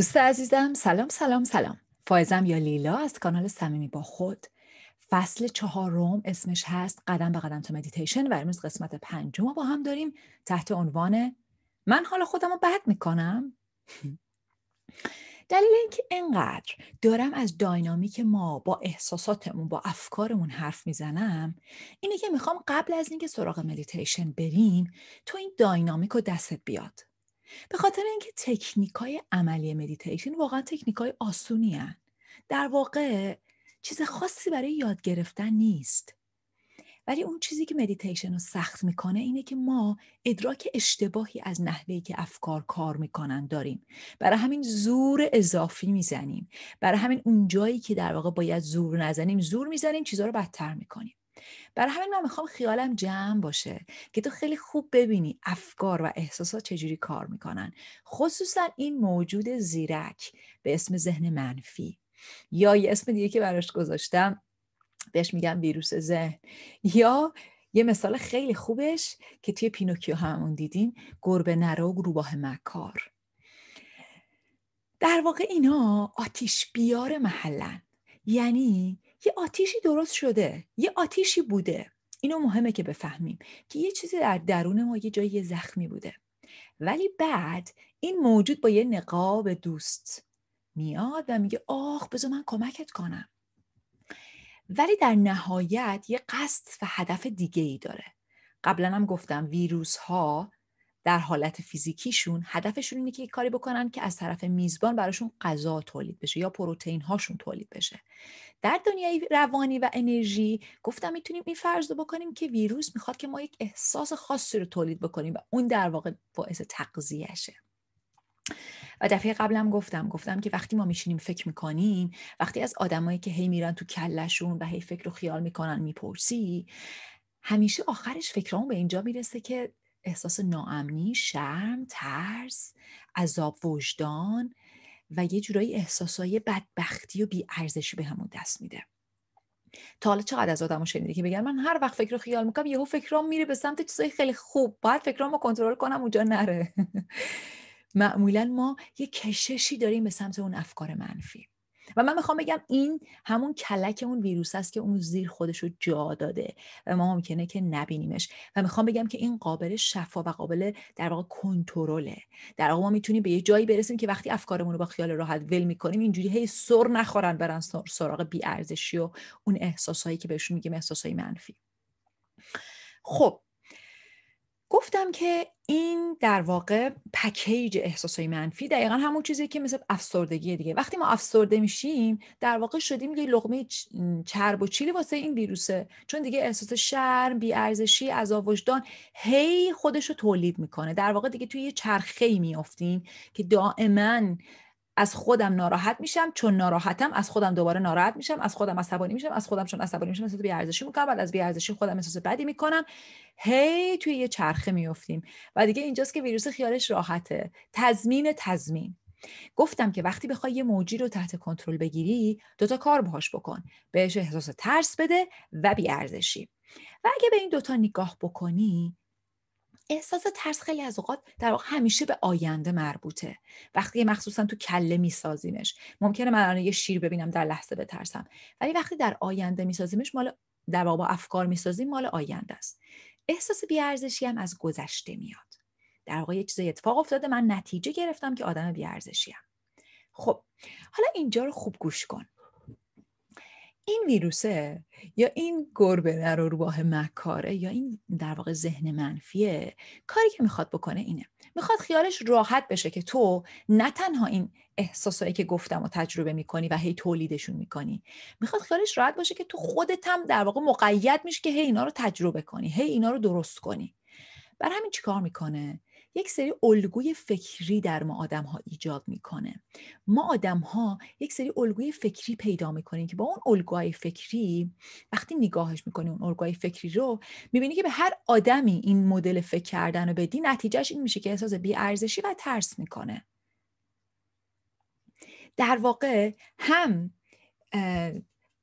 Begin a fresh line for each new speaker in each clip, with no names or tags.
دوست عزیزم سلام سلام سلام. فایزم یا لیلا از کانال صمیمی با خود. فصل چهارم اسمش هست قدم به قدم تو مدیتیشن و امروز قسمت پنجم با هم داریم تحت عنوان من حال خودم رو بد می‌کنم. دلیل اینکه انقدر دارم از dynamic ما با احساساتمون با افکارمون حرف می‌زنم اینه که می‌خوام قبل از اینکه سراغ مدیتیشن بریم تو این dynamic رو دستت بیاد. به خاطر اینکه تکنیک های عملی مدیتیشن واقعا تکنیک های آسونی هن. در واقع چیز خاصی برای یاد گرفتن نیست. ولی اون چیزی که مدیتیشن رو سخت می‌کنه اینه که ما ادراک اشتباهی از نحوهی که افکار کار می‌کنن داریم. برای همین زور اضافی می‌زنیم. برای همین اون جایی که در واقع باید زور نزنیم زور می‌زنیم چیزها رو بدتر می‌کنیم. برای همین من می‌خوام خیالم جمع باشه که تو خیلی خوب ببینی افکار و احساسات چجوری کار می‌کنن. خصوصا این موجود زیرک به اسم ذهن منفی. یا یه اسم دیگه که براش گذاشتم بهش میگم ویروس ذهن. یا یه مثال خیلی خوبش که توی پینوکیو همون دیدیم گربه نرو روباه مکار. در واقع اینا آتیش بیار محلن. یعنی یه آتیشی درست شده یه آتیشی بوده. اینو مهمه که بفهمیم که یه چیزی در درون ما یه جایی زخمی بوده. ولی بعد این موجود با یه نقاب دوست میاد و میگه آخ بذار من کمکت کنم. ولی در نهایت یه قصد و هدف دیگه ای داره. قبلا هم گفتم ویروس ها در حالت فیزیکیشون هدفشون اینه که کاری بکنن که از طرف میزبان براشون غذا تولید بشه یا پروتئین هاشون تولید بشه. در دنیای روانی و انرژی گفتم می‌تونیم این فرض رو بکنیم که ویروس می‌خواد که ما یک احساس خاصی رو تولید بکنیم و اون در واقع باعث تغذیهشه. و دفعه قبلم گفتم گفتم که وقتی ما میشینیم فکر می‌کنیم وقتی از آدمایی که هی میرن تو کلشون و هی فکر رو خیال می‌کنن می‌پرسی همیشه آخرش فکرامون به اینجا می‌رسه که احساس ناامنی، شرم، ترس، عذاب وجدان و یه جورایی احساسای بدبختی و بیارزشی به همون دست میده. تا حالا چقدر از آدمو شنیده که بگن من هر وقت فکر رو خیال می‌کنم یهو فکرام میره به سمت چیزای خیلی خوب باید فکرامو کنترل کنم اونجا نره. معمولا ما یه کششی داریم به سمت اون افکار منفی. و من می‌خوام بگم این همون کلک اون ویروس است که اون زیر خودش رو جا داده و ما ممکنه که نبینیمش. و می‌خوام بگم که این قابل شفا و قابل در واقع کنترله. در واقع ما می‌تونیم به یه جایی برسیم که وقتی افکارمون رو با خیال راحت ول می‌کنیم اینجوری هی سر نخورن برن سراغ بیارزشی و اون احساسایی که بهشون میگیم احساسای منفی. خب گفتم که این در واقع پکیج احساسای منفی دقیقا همون چیزی که مثل افسردگی دیگه. وقتی ما افسرده میشیم در واقع شدیم یه لغمه چرب و چیلی واسه این ویروسه. چون دیگه احساس شرم بیارزشی عذاب وجدان هی خودش رو تولید می‌کنه. در واقع دیگه توی یه چرخه ای میافتیم که دائما از خودم ناراحت میشم چون ناراحتم از خودم دوباره ناراحت میشم از خودم عصبانی میشم از خودم چون عصبانی میشم احساس بی‌ارزشی می‌کنم بعد از بی‌ارزشی خودم احساس بدی می‌کنم. هی توی یه چرخه میفتیم و دیگه اینجاست که ویروس خیالش راحته. تضمین تضمین. گفتم که وقتی بخوای یه موجی رو تحت کنترل بگیری دوتا کار باهاش بکن. بهش احساس ترس بده و بیارزشی. و اگه به این دوتا نگاه بکنی احساس ترس خیلی از اوقات در واقع همیشه به آینده مربوطه. وقتی مخصوصا تو کله میسازیمش ممکنه من یه شیر ببینم در لحظه بترسم. ولی وقتی در آینده میسازیمش مال در واقع با افکار می‌سازیم مال آینده است. احساس بیارزشی هم از گذشته میاد. در واقع یه چیزی اتفاق افتاده من نتیجه گرفتم که آدم بیارزشی هم. خب حالا اینجا رو خوب گوش کن. این ویروسه یا این گربه در روباه مکاره یا این در واقع ذهن منفیه کاری که می‌خواد بکنه اینه. می‌خواد خیالش راحت بشه که تو نه تنها این احساسایی که گفتم و تجربه می‌کنی و هی تولیدشون می‌کنی می‌خواد خیالش راحت باشه که تو خودت هم در واقع مقید میشه که هی اینا رو تجربه کنی هی اینا رو درست کنی. برای همین چیکار می‌کنه؟ یک سری الگوی فکری در ما آدم ها ایجاد می‌کنه. ما آدم ها یک سری الگوی فکری پیدا می‌کنیم که با اون الگوهای فکری وقتی نگاهش می‌کنی اون الگوهای فکری رو می‌بینی که به هر آدمی این مدل فکر کردن رو بدی نتیجهش این میشه که احساس ارزشی و ترس می‌کنه. در واقع هم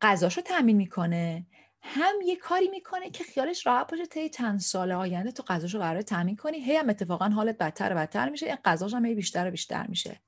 غذاشو تامین می‌کنه هم یه کاری می‌کنه که خیالش راحت باشه طی چند سال آینده تو غذاشو قرار تامین کنی. هی هم اتفاقا حالت بدتر و بدتر میشه. این غذاش هم هی بیشتر و بیشتر میشه.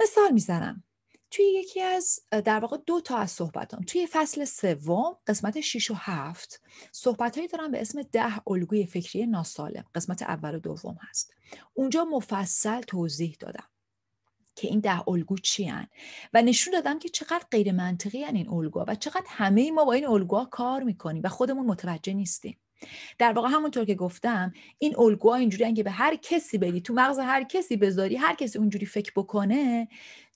مثال می‌زنم. توی یکی از در واقع دو تا از صحبتام. توی فصل سوم قسمت 6 و 7 صحبتهایی دارم به اسم ده الگوی فکری ناسالم. قسمت اول و دوم هست. اونجا مفصل توضیح دادم. که این ده الگو چی هن؟ و نشون دادم که چقدر غیر منطقی هن این الگوها و چقدر همه ما با این الگوها کار می‌کنیم و خودمون متوجه نیستیم در واقع همونطور که گفتم این الگوها اینجوری که به هر کسی بدی تو مغز هر کسی بذاری هر کسی اونجوری فکر بکنه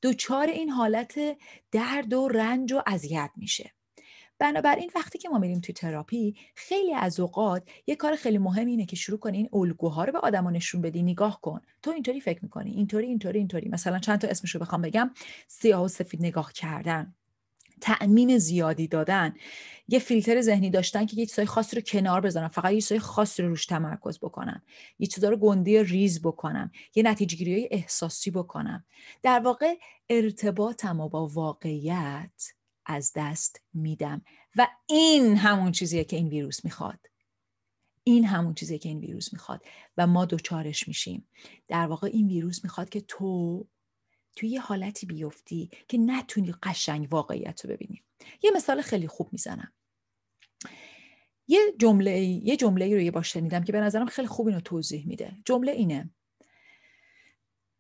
دوچار این حالت درد و رنج و اذیت میشه بنابراین وقتی که ما میریم توی تراپی خیلی از اوقات یه کار خیلی مهم اینه که شروع کنی این الگوها رو به آدما نشون بدی نگاه کن. تو اینطوری فکر می‌کنی اینطوری اینطوری اینطوری. مثلا چند تا اسمش رو بخوام بگم. سیاه و سفید نگاه کردن تعمیم زیادی دادن. یه فیلتر ذهنی داشتن که یه چیزای خاصی رو کنار بزنن فقط یه چیزای خاصی رو روش تمرکز بکنن. یه چیزا رو گنده ریز بکنم یه نتیجه گیری احساسی بکنم در واقع ارتباطم با واقعیت از دست میدم. و این همون چیزیه که این ویروس می‌خواد. این همون چیزیه که این ویروس می‌خواد. و ما دوچارش میشیم. در واقع این ویروس می‌خواد که تو توی یه حالتی بیفتی که نتونی قشنگ واقعیت رو ببینی. یه مثال خیلی خوب می‌زنم. یه جمله یه جمله رو یه باش شنیدم که به نظرم خیلی خوب اینو توضیح میده. جمله اینه.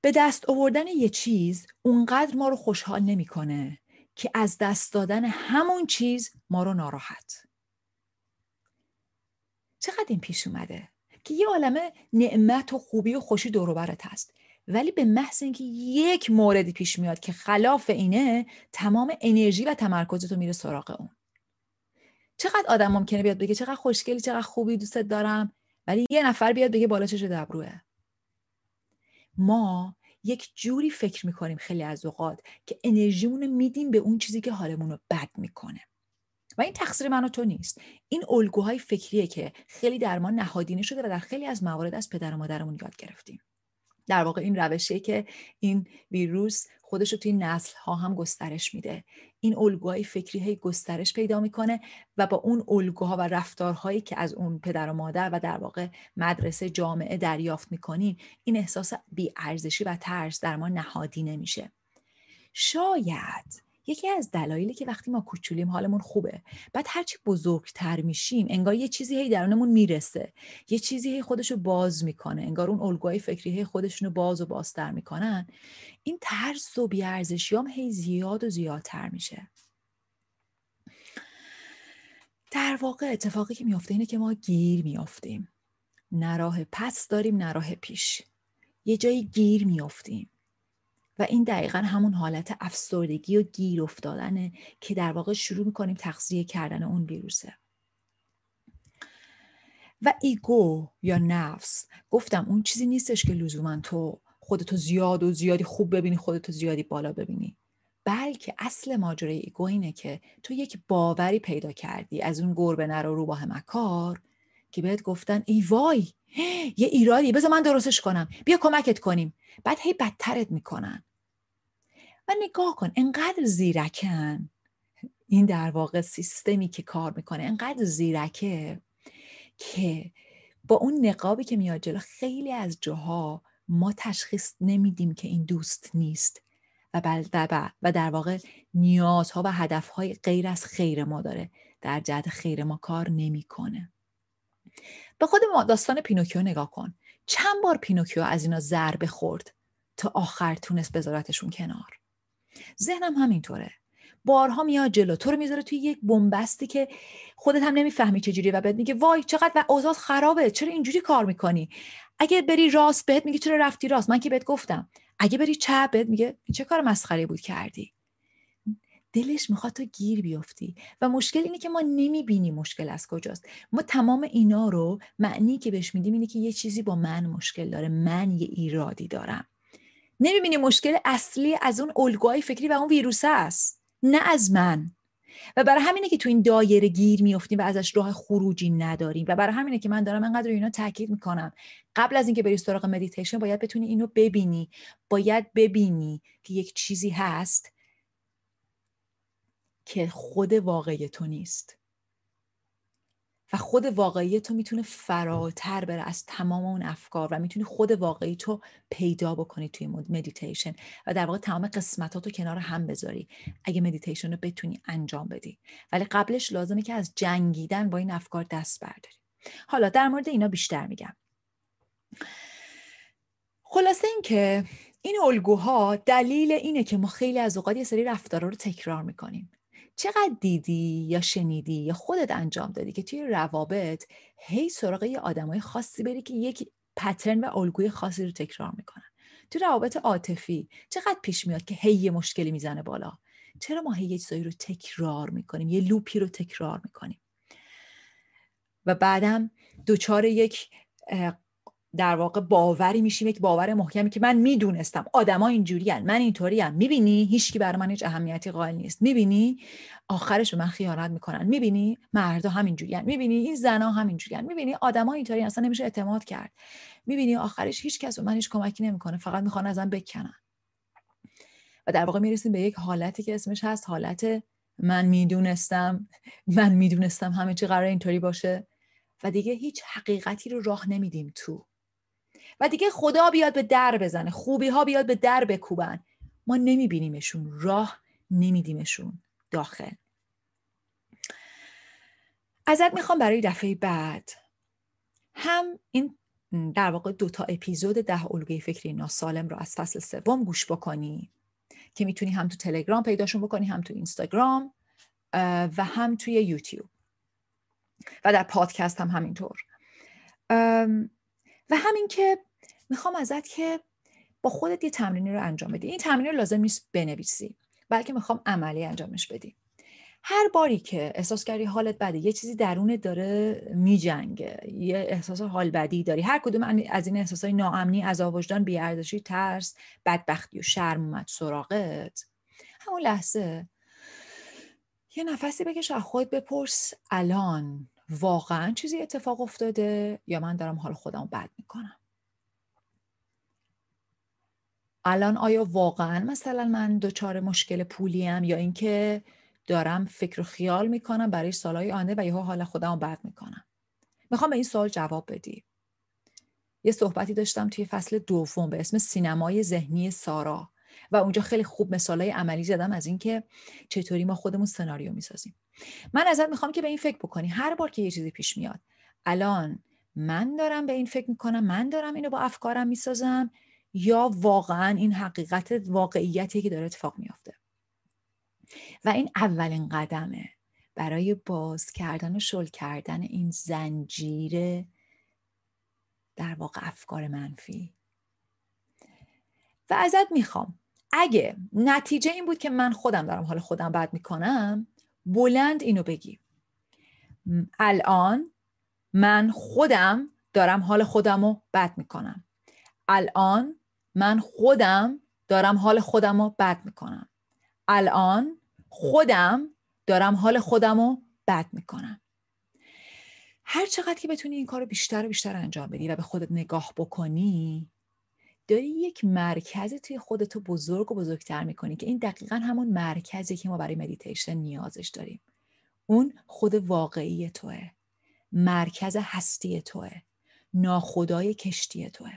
به دست آوردن یه چیز اونقدر ما رو خوشحال نمی‌کنه که از دست دادن همون چیز ما رو ناراحت. چقدر این پیش اومده؟ که یه عالمه نعمت و خوبی و خوشی دور برت هست. ولی به محض اینکه یک موردی پیش میاد که خلاف اینه تمام انرژی و تمرکز تو میره سراغ اون. چقدر آدم ممکنه بیاد بگه چقدر خوشگلی چقدر خوبی دوستت دارم ولی یه نفر بیاد بگه بالا چش دبروه. ما یک جوری فکر می‌کنیم خیلی از اوقات که انرژیمون رو میدیم به اون چیزی که حالمون رو بد می‌کنه. و این تقصیر من و تو نیست. این الگوهای فکریه که خیلی در ما نهادینه شده و در خیلی از موارد از پدر و مادرمون یاد گرفتیم. در واقع این روشیه که این ویروس خودش رو توی نسل ها هم گسترش میده. این الگوهای فکری های گسترش پیدا می‌کنه و با اون الگوها و رفتارهایی که از اون پدر و مادر و در واقع مدرسه جامعه دریافت می‌کنیم این احساس بیارزشی و ترس در ما نهادی نمیشه شاید یکی از دلایلی که وقتی ما کوچولیم حالمون خوبه. بعد هرچی بزرگتر میشیم انگار یه چیزی هی درونمون می‌رسه. یه چیزی هی خودشو باز می‌کنه. انگار اون الگوهای فکری هی خودشونو باز و بازتر می‌کنن. این ترس و بیارزشیام هی زیاد و زیادتر میشه. در واقع اتفاقی که میافته اینه که ما گیر میافتیم. نه پس داریم نه پیش. یه جایی گیر میافتیم. و این دقیقا همون حالت افسردگی و گیر افتادنه که در واقع شروع می‌کنیم تغذیه کردن اون ویروسه. و ایگو یا نفس گفتم اون چیزی نیستش که لزوما تو خودتو زیاد و زیادی خوب ببینی خودتو زیادی بالا ببینی. بلکه اصل ماجرای ایگو اینه که تو یک باوری پیدا کردی از اون گربه نرو رو با مکار که بهت گفتن ای وای یه ایرادی بذار من درستش کنم. بیا کمکت کنیم. بعد هی بدترت می‌کنن. و نگاه کن انقدر زیرکن. این در واقع سیستمی که کار می‌کنه انقدر زیرکه که با اون نقابی که میاد جلو خیلی از جاها ما تشخیص نمیدیم که این دوست نیست. و, بل و در واقع نیازها و هدفهای غیر از خیر ما داره. در جهت خیر ما کار نمی‌کنه. به خود داستان پینوکیو نگاه کن. چند بار پینوکیو از اینا ضربه خورد تا آخر تونست بذارتشون کنار. ذهنم همینطوره. بارها میاد جلو. تو رو می‌ذاره توی یک بنبستی که خودت هم نمی‌فهمی چجوری و بهت میگه وای چقدر و اوضاع خرابه. چرا اینجوری کار می‌کنی؟ اگه بری راست بهت میگه چرا رفتی راست. من که بهت گفتم. اگه بری چپ بهت میگه چه کار مسخره بود کردی؟ دلش می‌خواد تو گیر بیفتی و مشکل اینه که ما نمی‌بینیم مشکل از کجاست. ما تمام اینا رو معنی که بهش میدیم اینه که یه چیزی با من مشکل داره. من یه ایرادی دارم. نمی‌بینی مشکل اصلی از اون الگوهای فکری و اون ویروس است. نه از من. و برای همینه که تو این دایره گیر میافتیم و ازش راه خروجی نداریم. و برای همینه که من دارم انقدر اینا تاکید می‌کنم. قبل از اینکه بری سراغ مدیتیشن باید بتونی اینو ببینی. باید ببینی که یک چیزی هست که خود واقعی تو نیست. و خود واقعی تو می‌تونه فراتر بره از تمام اون افکار و می‌تونی خود واقعی تو پیدا بکنی توی مدیتیشن و در واقع تمام قسمتات رو کنار هم بذاری. اگه مدیتیشن رو بتونی انجام بدی. ولی قبلش لازمه که از جنگیدن با این افکار دست برداری. حالا در مورد اینا بیشتر میگم. خلاصه این که این الگوها دلیل اینه که ما خیلی از اوقات یه سری رفتارا رو تکرار می‌کنیم. چقدر دیدی یا شنیدی یا خودت انجام دادی که توی روابط هی سراغ یه آدمای خاصی بری که یک پترن و الگوی خاصی رو تکرار می‌کنن؟ تو روابط عاطفی چقدر پیش میاد که هی یه مشکلی می‌زنه بالا؟ چرا ما هی یه رو تکرار می‌کنیم؟ یه لوپی رو تکرار می‌کنیم؟ و بعدم دوچار یک در واقع باوری میشیم یک باور محکمی که من می‌دونستم. آدما اینجوریان من اینطوریم می‌بینی؟ هیچکی برای من هیچ اهمیتی قائل نیست. می‌بینی؟ آخرش به من خیانت می‌کنن. می‌بینی؟ مردا همینجوریان می‌بینی؟ این زنا همینجوریان می‌بینی؟ آدما اینطوری اصلا نمیشه اعتماد کرد. می‌بینی؟ آخرش هیچ کس به من هیچ کمکی نمی‌کنه. فقط می‌خوان ازم بکنن. و در واقع می‌رسیم به یک حالتی که اسمش هست حالت من می‌دونستم. من می‌دونستم همه چی قرار اینطوری باشه. و دیگه هیچ حقیقتی رو راه نمیدیم تو. و دیگه خدا بیاد به در بزنه. خوبی ها بیاد به در بکوبن. ما نمیبینیمشون. راه نمیدیمشون. داخل. ازت می‌خوام برای دفعه بعد هم این در واقع دوتا اپیزود ده الگوی فکری ناسالم رو از فصل سوم گوش بکنی که می‌تونی هم تو تلگرام پیداشون بکنی هم تو اینستاگرام و هم توی یوتیوب. و در پادکست هم همینطور. و همین که می‌خوام ازت که با خودت یه تمرینی رو انجام بدی. این تمرین رو لازم نیست بنویسی بلکه می‌خوام عملی انجامش بدی. هر باری که احساس کردی حالت بده یه چیزی درونت داره میجنگه یه احساس حال بدی داری. هر کدوم از این احساسای ناامنی از وجدان بیارزشی ترس بدبختی و شرم اومد سراغت. همون لحظه یه نفسی بکش از خود بپرس الان واقعا چیزی اتفاق افتاده یا من دارم حال خودم بد می‌کنم؟ الان آیا واقعا مثلا من دچار مشکل پولیم یا اینکه دارم فکر و خیال می‌کنم برای سالهای آینده و یهو حال خودم بد می‌کنم؟ می‌خوام به این سوال جواب بدی. یه صحبتی داشتم توی فصل دوم به اسم سینمای ذهنی سارا. و اونجا خیلی خوب مثالای عملی زدم از اینکه چطوری ما خودمون سناریو می‌سازیم. من ازت می‌خوام که به این فکر بکنی. هر بار که یه چیزی پیش میاد الان من دارم به این فکر می‌کنم من دارم اینو با افکارم می‌سازم یا واقعا این حقیقت واقعیتی که داره اتفاق میافته؟ و این اولین قدمه برای باز کردن و شل کردن این زنجیر در واقع افکار منفی. و ازت می‌خوام اگه نتیجه این بود که من خودم دارم حال خودم بد می‌کنم بلند اینو بگی. الان من خودم دارم حال خودم رو بد می‌کنم. الان من خودم دارم حال خودم رو بد می‌کنم. الان خودم دارم حال خودم رو بد می‌کنم. هر چقدر که بتونی این کار رو بیشتر و بیشتر انجام بدی و به خودت نگاه بکنی داری یک مرکزی توی خودتو بزرگ و بزرگتر می‌کنی که این دقیقا همون مرکزی که ما برای مدیتیشن نیازش داریم. اون خود واقعی توه. مرکز هستی توه. ناخدای کشتی توه.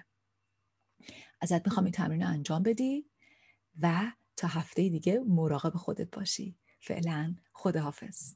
ازت می‌خوام این تمرین انجام بدی و تا هفته دیگه مراقب خودت باشی. فعلا خداحافظ.